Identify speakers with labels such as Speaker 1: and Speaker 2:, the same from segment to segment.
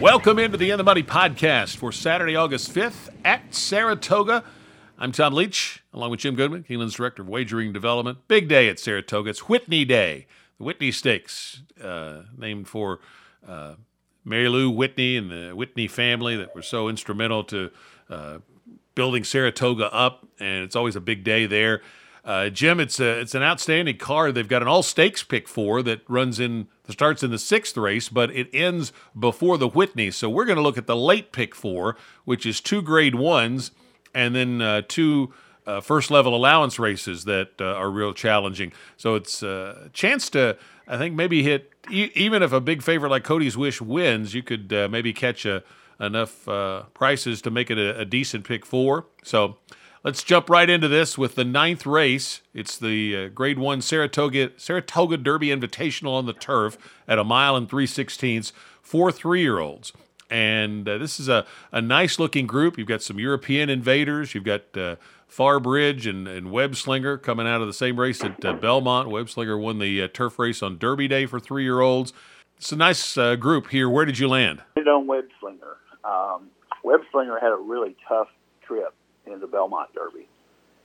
Speaker 1: Welcome into the In the Money podcast for Saturday, August 5th at Saratoga. I'm Tom Leach, along with Jim Goodman, Keeneland's Director of Wagering Development. Big day at Saratoga. It's Whitney Day, the Whitney Stakes, uh, named for uh, Mary Lou Whitney and the Whitney family that were so instrumental to uh, building Saratoga up. And it's always a big day there. Uh, Jim, it's a it's an outstanding card. They've got an all stakes pick four that runs in starts in the sixth race, but it ends before the Whitney. So we're going to look at the late pick four, which is two grade ones, and then uh, two uh, first level allowance races that uh, are real challenging. So it's a chance to I think maybe hit e- even if a big favorite like Cody's Wish wins, you could uh, maybe catch a, enough uh, prices to make it a, a decent pick four. So. Let's jump right into this with the ninth race. It's the uh, Grade One Saratoga Saratoga Derby Invitational on the turf at a mile and three sixteenths for three-year-olds. And uh, this is a, a nice looking group. You've got some European invaders. You've got uh, Far Bridge and, and Webslinger coming out of the same race at uh, Belmont. Webslinger won the uh, turf race on Derby Day for three year olds. It's a nice uh, group here. Where did you land?
Speaker 2: On Web Slinger. Um, Webslinger had a really tough trip in the Belmont Derby.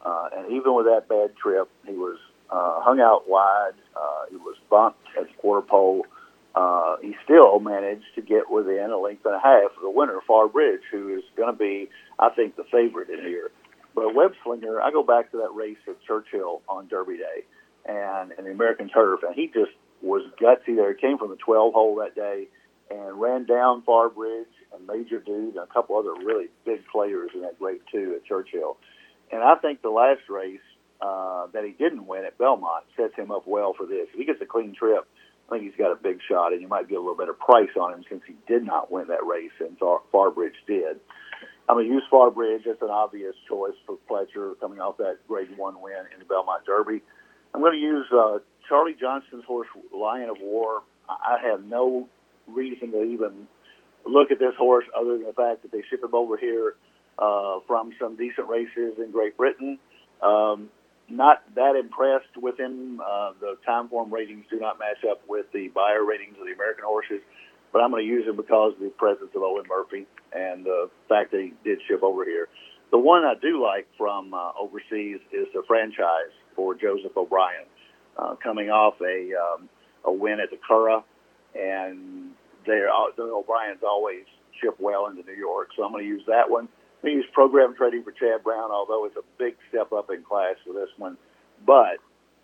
Speaker 2: Uh, and even with that bad trip, he was uh, hung out wide. Uh, he was bumped at the quarter pole. Uh, he still managed to get within a length and a half of the winner, Far Bridge, who is going to be, I think, the favorite in here. But Webslinger, I go back to that race at Churchill on Derby Day and in the American Turf, and he just was gutsy there. He came from the 12 hole that day and ran down Far Bridge and Major Dude and a couple other really big players in that grade two at Churchill. And I think the last race uh, that he didn't win at Belmont sets him up well for this. If he gets a clean trip, I think he's got a big shot, and you might get a little better price on him since he did not win that race and Far- Farbridge did. I'm going to use Far Bridge as an obvious choice for Pletcher coming off that grade one win in the Belmont Derby. I'm going to use uh, Charlie Johnston's horse, Lion of War. I have no reason to even look at this horse other than the fact that they ship him over here uh, from some decent races in Great Britain. Um, not that impressed with him. Uh, the Timeform ratings do not match up with the Beyer ratings of the American horses, but I'm going to use him because of the presence of Owen Murphy and the fact that he did ship over here. The one I do like from uh, overseas is the franchise for Joseph O'Brien, uh, coming off a um, a win at the Curragh, and they're the O'Brien's always ship well into New York, so I'm going to use that one. I'm going to use program trading for Chad Brown, although it's a big step up in class for this one, but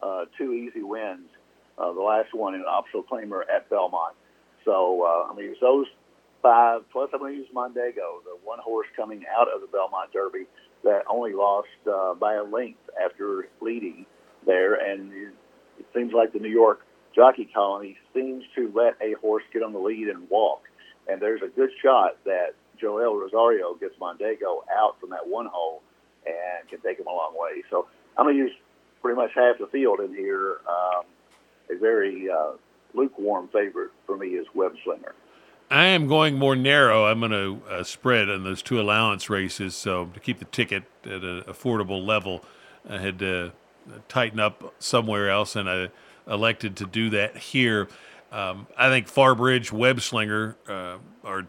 Speaker 2: uh, two easy wins. Uh, the last one in optional claimer at Belmont. So uh, I'm going to use those five. Plus, I'm going to use Mondego, the one horse coming out of the Belmont Derby that only lost uh, by a length after leading there, and it seems like the New York jockey colony seems to let a horse get on the lead and walk. And there's a good shot that Joel Rosario gets Mondego out from that one hole and can take him a long way. So I'm going to use pretty much half the field in here. Um, a very uh, lukewarm favorite for me is Web Slinger.
Speaker 1: I am going more narrow. I'm going to uh, spread on those two allowance races. So to keep the ticket at an affordable level, I had to tighten up somewhere else, and I elected to do that here. Um, I think Far Bridge, Webslinger uh, are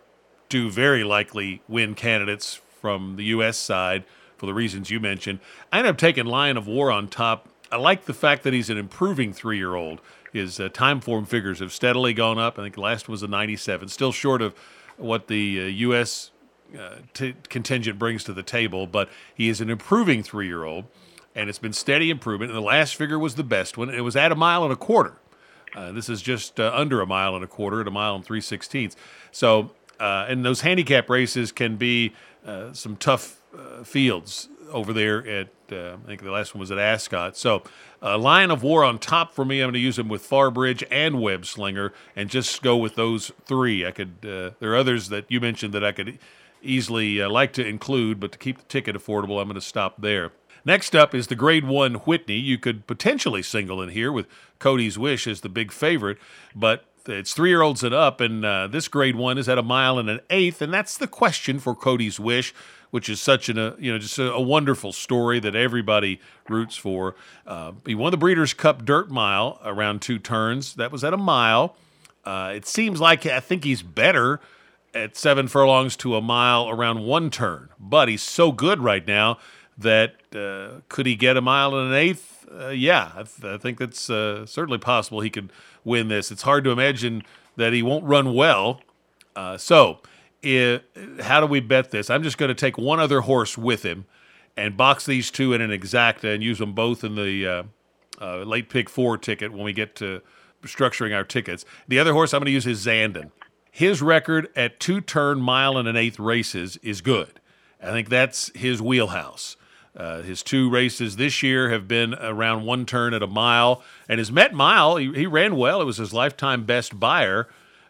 Speaker 1: two very likely win candidates from the U.S. side for the reasons you mentioned. I end up taking Lion of War on top. I like the fact that he's an improving three year old. His uh, Timeform figures have steadily gone up. I think last was a 97, still short of what the uh, U.S. Uh, t- contingent brings to the table, but he is an improving three year old and it's been steady improvement. And the last figure was the best one. It was at a mile and a quarter. Uh, this is just uh, under a mile and a quarter at a mile and three sixteenths. So, uh, and those handicap races can be uh, some tough uh, fields over there at, uh, I think the last one was at Ascot. So, Lion of War on top for me. I'm going to use them with Far Bridge and Webslinger and just go with those three. I could, there are others that you mentioned that I could easily like to include, but to keep the ticket affordable, I'm going to stop there. Next up is the Grade 1 Whitney. You could potentially single in here with Cody's Wish as the big favorite, but it's three year olds and up, and uh, this Grade 1 is at a mile and an eighth, and that's the question for Cody's Wish, which is such an, a, you know, just a, a wonderful story that everybody roots for. Uh, he won the Breeders' Cup Dirt Mile around two turns. That was at a mile. Uh, it seems like I think he's better at seven furlongs to a mile around one turn. But he's so good right now that uh, could he get a mile and an eighth? Uh, yeah, I, th- I, think that's uh, certainly possible he could win this. It's hard to imagine that he won't run well. Uh, so, it, how do we bet this? I'm just going to take one other horse with him and box these two in an exacta and use them both in the uh, uh, late pick four ticket when we get to structuring our tickets. The other horse I'm going to use is Zandon. His record at two turn mile and an eighth races is good. I think that's his wheelhouse. Uh, his two races this year have been around one turn at a mile, and his Met Mile, he, he ran well. It was his lifetime best Beyer.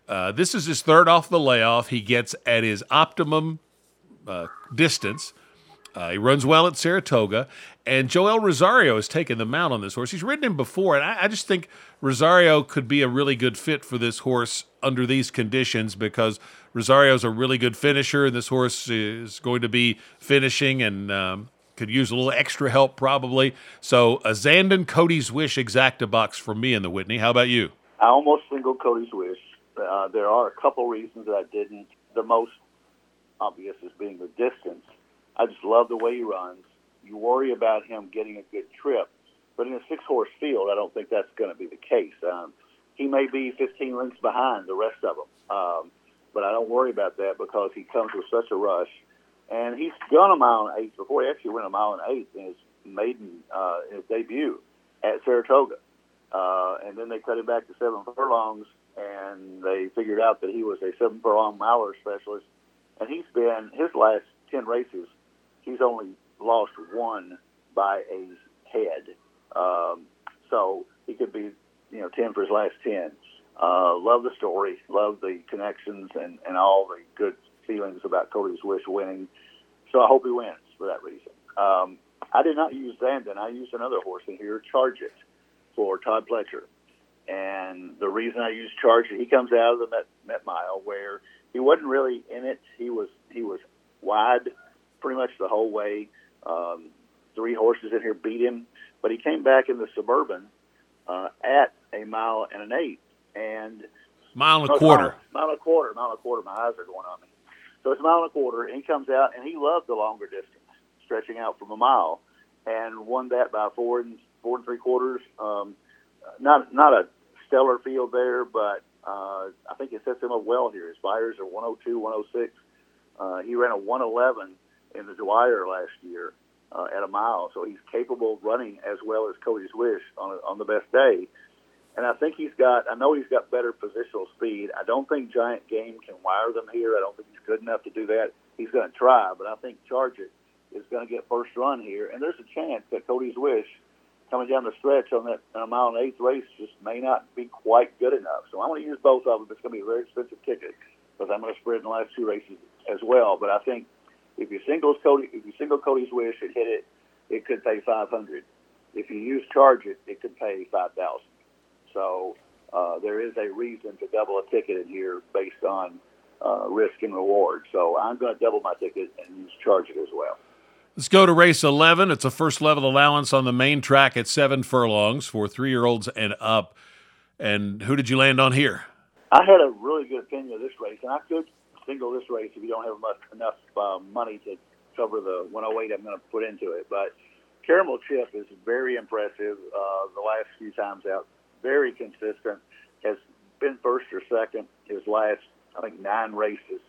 Speaker 1: Uh, this is his third off the layoff. He gets at his optimum uh, distance. Uh, he runs well at Saratoga, and Joel Rosario has taken the mount on this horse. He's ridden him before, and I, I, just think Rosario could be a really good fit for this horse under these conditions because Rosario's a really good finisher, and this horse is going to be finishing and um, could use a little extra help probably. So a Zandon Cody's Wish exacta box for me in the Whitney. How about you?
Speaker 2: I almost single Cody's Wish. Uh, there are a couple reasons that I didn't. The most obvious is being the distance. I just love the way he runs. You worry about him getting a good trip, but in a six horse field, I don't think that's going to be the case. Um, he may be 15 lengths behind the rest of them, um, but I don't worry about that because he comes with such a rush. And he's gone a mile and eight before he actually went a mile and eight in his maiden uh, his debut at Saratoga. Uh, and then they cut him back to seven furlongs, and they figured out that he was a seven furlong miler specialist. And he's been his last ten races he's only lost one by a head. Um, so he could be, you know, 10 for his last 10. Uh, love the story, love the connections and, and all the good feelings about Cody's Wish winning. So I hope he wins for that reason. Um, I did not use Zandon. I used another horse in here, Charge It, for Todd Pletcher. And the reason I used Charge It, he comes out of the Met, Met Mile where he wasn't really in it. He was he was wide pretty much the whole way. Um, three horses in here beat him, but he came back in the suburban uh, at a mile and an eighth, and
Speaker 1: mile and a quarter,
Speaker 2: mile, mile and a quarter, mile and a quarter. My eyes are going on me. So it's a mile and a quarter, and he comes out, and he loved the longer distance, stretching out from a mile, and won that by four and four and three quarters. Um, not not a stellar field there, but uh, I think it sets him up well here. His Beyers are 102, 106. Uh, he ran a 111 in the Dwyer last year uh, at a mile, so he's capable of running as well as Cody's Wish on on the best day. And I think he's got. I know he's got better positional speed. I don't think Giant Game can wire them here. I don't think he's good enough to do that. He's going to try, but I think Charge It is going to get first run here, and there's a chance that Cody's Wish coming down the stretch on that a mile and eighth race just may not be quite good enough. So I'm going to use both of them. It's going to be a very expensive ticket because I'm going to spread in the last two races as well. But I think if you singles Cody, if you single Cody's wish and hit it, it could pay five hundred. If you use charge it, it could pay five thousand. So uh, there is a reason to double a ticket in here based on uh, risk and reward. So I'm going to double my ticket and use charge it as well.
Speaker 1: Let's go to race 11. It's a first level allowance on the main track at seven furlongs for three year olds and up. And who did you land on here?
Speaker 2: I had a really good opinion of this race, and I could single this race if you don't have much, enough uh, money to cover the 108 I'm going to put into it. But Caramel Chip is very impressive uh, the last few times out. Very consistent. Has been first or second his last, I think, nine races.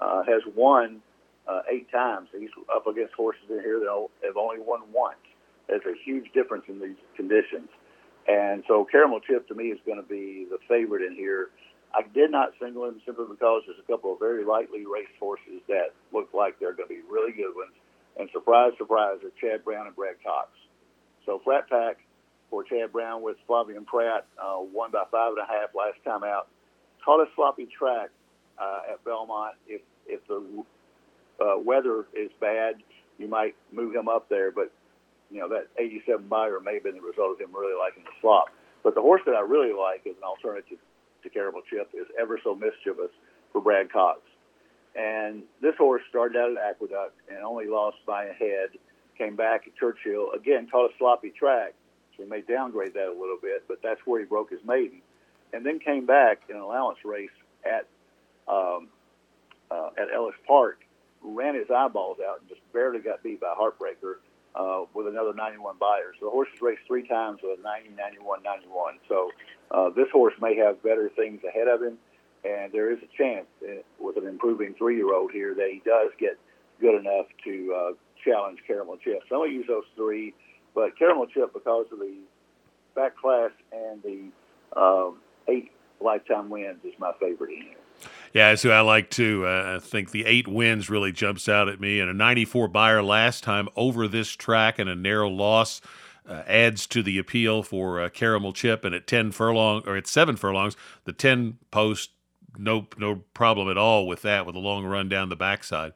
Speaker 2: Uh, has won uh, eight times. He's up against horses in here that have only won once. There's a huge difference in these conditions. And so Caramel Chip to me is going to be the favorite in here. I did not single him simply because there's a couple of very lightly raced horses that look like they're going to be really good ones. And surprise, surprise, they're Chad Brown and Brad Cox. So Frat Pack for Chad Brown with Flavien Prat, uh, won by five and a half last time out. A sloppy track uh, at Belmont. If if the uh, weather is bad, you might move him up there. But you know that 87 Beyer may have been the result of him really liking the slop. But the horse that I really like is an alternative to Caramel Chip is ever so mischievous for Brad Cox. And this horse started out at Aqueduct and only lost by a head, came back at Churchill, again, caught a sloppy track, he may downgrade that a little bit, but that's where he broke his maiden. And then came back in an allowance race at um, uh, at Ellis Park ran his eyeballs out and just barely got beat by Heartbreaker uh, with another 91 Beyer. So the horse has raced three times with a 90, 91, 91. So uh, this horse may have better things ahead of him, and there is a chance uh, with an improving three-year-old here that he does get good enough to uh, challenge Caramel Chip. So I'm going to use those three, but Caramel Chip, because of the back class and the um, eight lifetime wins, is my favorite in here.
Speaker 1: Yeah, that's who I like too. Uh, I think the eight wins really jumps out at me, and a 94 Beyer last time over this track and a narrow loss. Uh, adds to the appeal for uh, Caramel Chip, and at ten furlong or at seven furlongs, the ten post, no no problem at all with that, with a long run down the backside.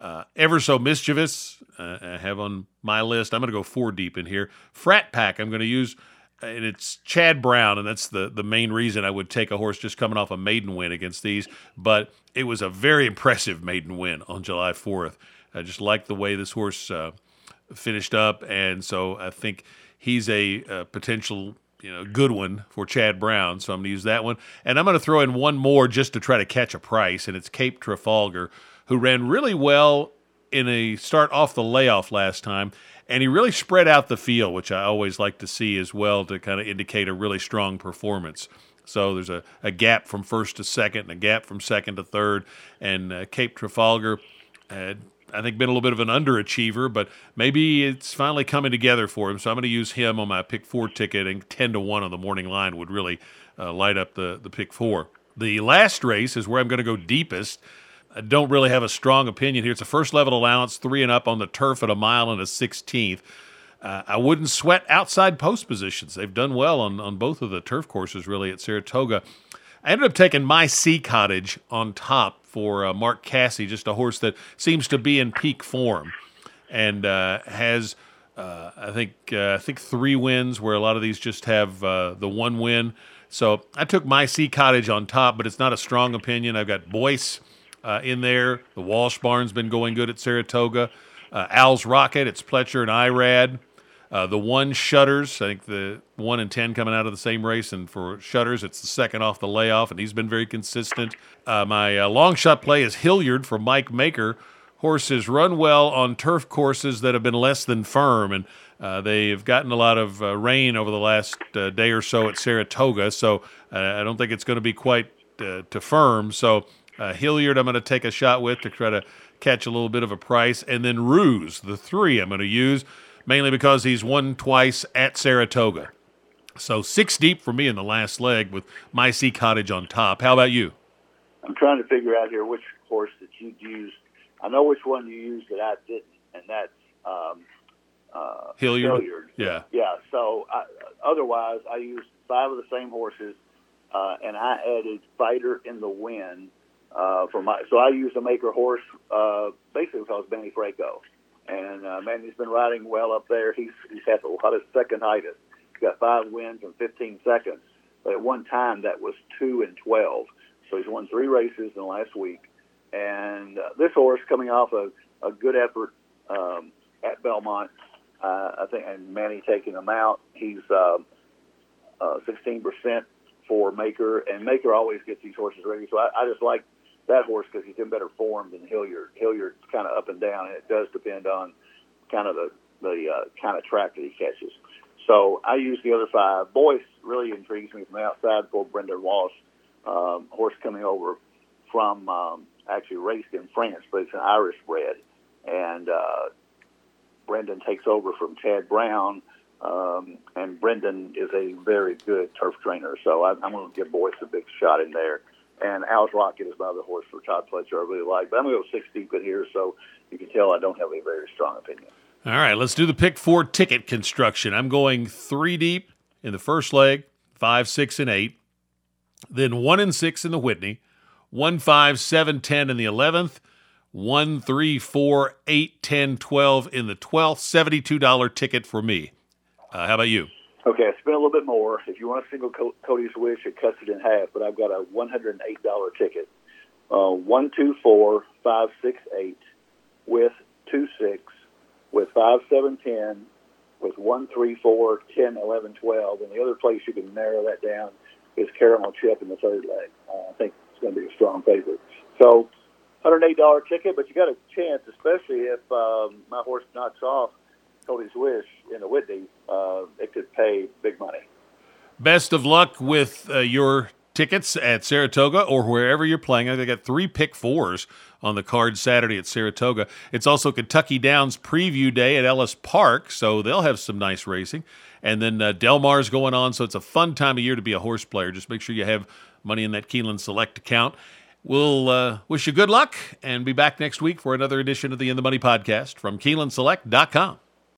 Speaker 1: Uh, ever so mischievous, uh, I have on my list. I'm going to go four deep in here. Frat Pack, I'm going to use and it's Chad Brown, and that's the the main reason I would take a horse just coming off a maiden win against these. But it was a very impressive maiden win on July 4th. I just like the way this horse uh, finished up, and so I think he's a, a, potential you know good one for Chad Brown. So I'm going to use that one, and I'm going to throw in one more just to try to catch a price, and it's Cape Trafalgar, who ran really well in a start off the layoff last time and he really spread out the field, which I always like to see as well to kind of indicate a really strong performance. So there's a, a gap from first to second and a gap from second to third. And uh, Cape Trafalgar had, I think, been a little bit of an underachiever, but maybe it's finally coming together for him. So I'm going to use him on my pick four ticket, and 10 to 1 on the morning line would really uh, light up the, the pick four. The last race is where I'm going to go deepest. Don't really have a strong opinion here. It's a first level allowance, three and up on the turf at a mile and a 16th. Uh, I wouldn't sweat outside post positions. They've done well on, on both of the turf courses, really, at Saratoga. I ended up taking my Sea Cottage on top for uh, Mark Casse, just a horse that seems to be in peak form and uh, has, uh, I think, uh, I think three wins where a lot of these just have uh, the one win. So I took my Sea Cottage on top, but it's not a strong opinion. I've got Boyce uh, in there. The Walsh Barn's been going good at Saratoga. Uh, Al's Rocket, it's Pletcher and Irad. Uh, the one Shutters, I think the one and ten coming out of the same race, and for Shutters, it's the second off the layoff, and he's been very consistent. Uh, my uh, long shot play is Hilliard for Mike Maker. Horses run well on turf courses that have been less than firm, and uh, they've gotten a lot of rain over the last day or so at Saratoga, so I don't think it's going to be quite to firm. So uh, Hilliard, I'm going to take a shot with to try to catch a little bit of a price. And then Ruse, the three I'm going to use, mainly because he's won twice at Saratoga. So six deep for me in the last leg with my Sea Cottage on top. How about you?
Speaker 2: I'm trying to figure out here which horse that you used. I know which one you used that I didn't, and that's um, uh,
Speaker 1: Hilliard.
Speaker 2: Hilliard.
Speaker 1: Yeah.
Speaker 2: Yeah. So I, otherwise, I used five of the same horses, uh, and I added Fighter in the Wind uh, for my so I use a maker horse uh, basically because Manny Franco, and uh, man, he's been riding well up there. He's he's had the hottest second highest. He's got five wins in 15 seconds, but at one time that was two and 12. So he's won three races in the last week, and uh, this horse coming off a, a good effort um, at Belmont, uh, I think, and Manny taking him out. He's uh, uh, 16% for Maker, and Maker always gets these horses ready. So I, I just like that horse because he's in better form than Hilliard. Hilliard's kind of up and down, and it does depend on kind of the the uh, kind of track that he catches. So I use the other five. Boyce really intrigues me from the outside for Brendan Walsh, um, horse coming over from um, actually raced in France, but it's an Irish bred, and uh, Brendan takes over from Chad Brown. Um, and Brendan is a very good turf trainer, so I, I'm going to give Boyce a big shot in there. And Al's Rocket is my other horse for Todd Pletcher I really like. But I'm going to go six deep in here, so you can tell I don't have a very strong opinion.
Speaker 1: All right, let's do the pick four ticket construction. I'm going three deep in the first leg, five, six, and eight. Then one and six in the Whitney, one, five, seven, ten in the 11th, one, three, four, eight, ten, twelve in the 12th. $72 ticket for me. Uh, how about you?
Speaker 2: Okay, I spent a little bit more. If you want a single Cody's Wish, it cuts it in half, but I've got a $108 ticket. Uh, one, two, four, five, six, eight, with two, six, with five, seven, ten, with one, three, four, ten, eleven, twelve, and the other place you can narrow that down is Caramel Chip in the third leg. Uh, I think it's going to be a strong favorite. So hundred eight dollar ticket, but you got a chance, especially if um, my horse knocks off Cody's Wish in the Whitney. Pay big money.
Speaker 1: Best of luck with uh, your tickets at Saratoga or wherever you're playing. They got three pick fours on the card Saturday at Saratoga. It's also Kentucky Downs preview day at Ellis Park, so they'll have some nice racing. And then uh, Del Mar's going on, so it's a fun time of year to be a horse player. Just make sure you have money in that Keeneland Select account. We'll uh, wish you good luck and be back next week for another edition of the In the Money podcast from KeenelandSelect.com.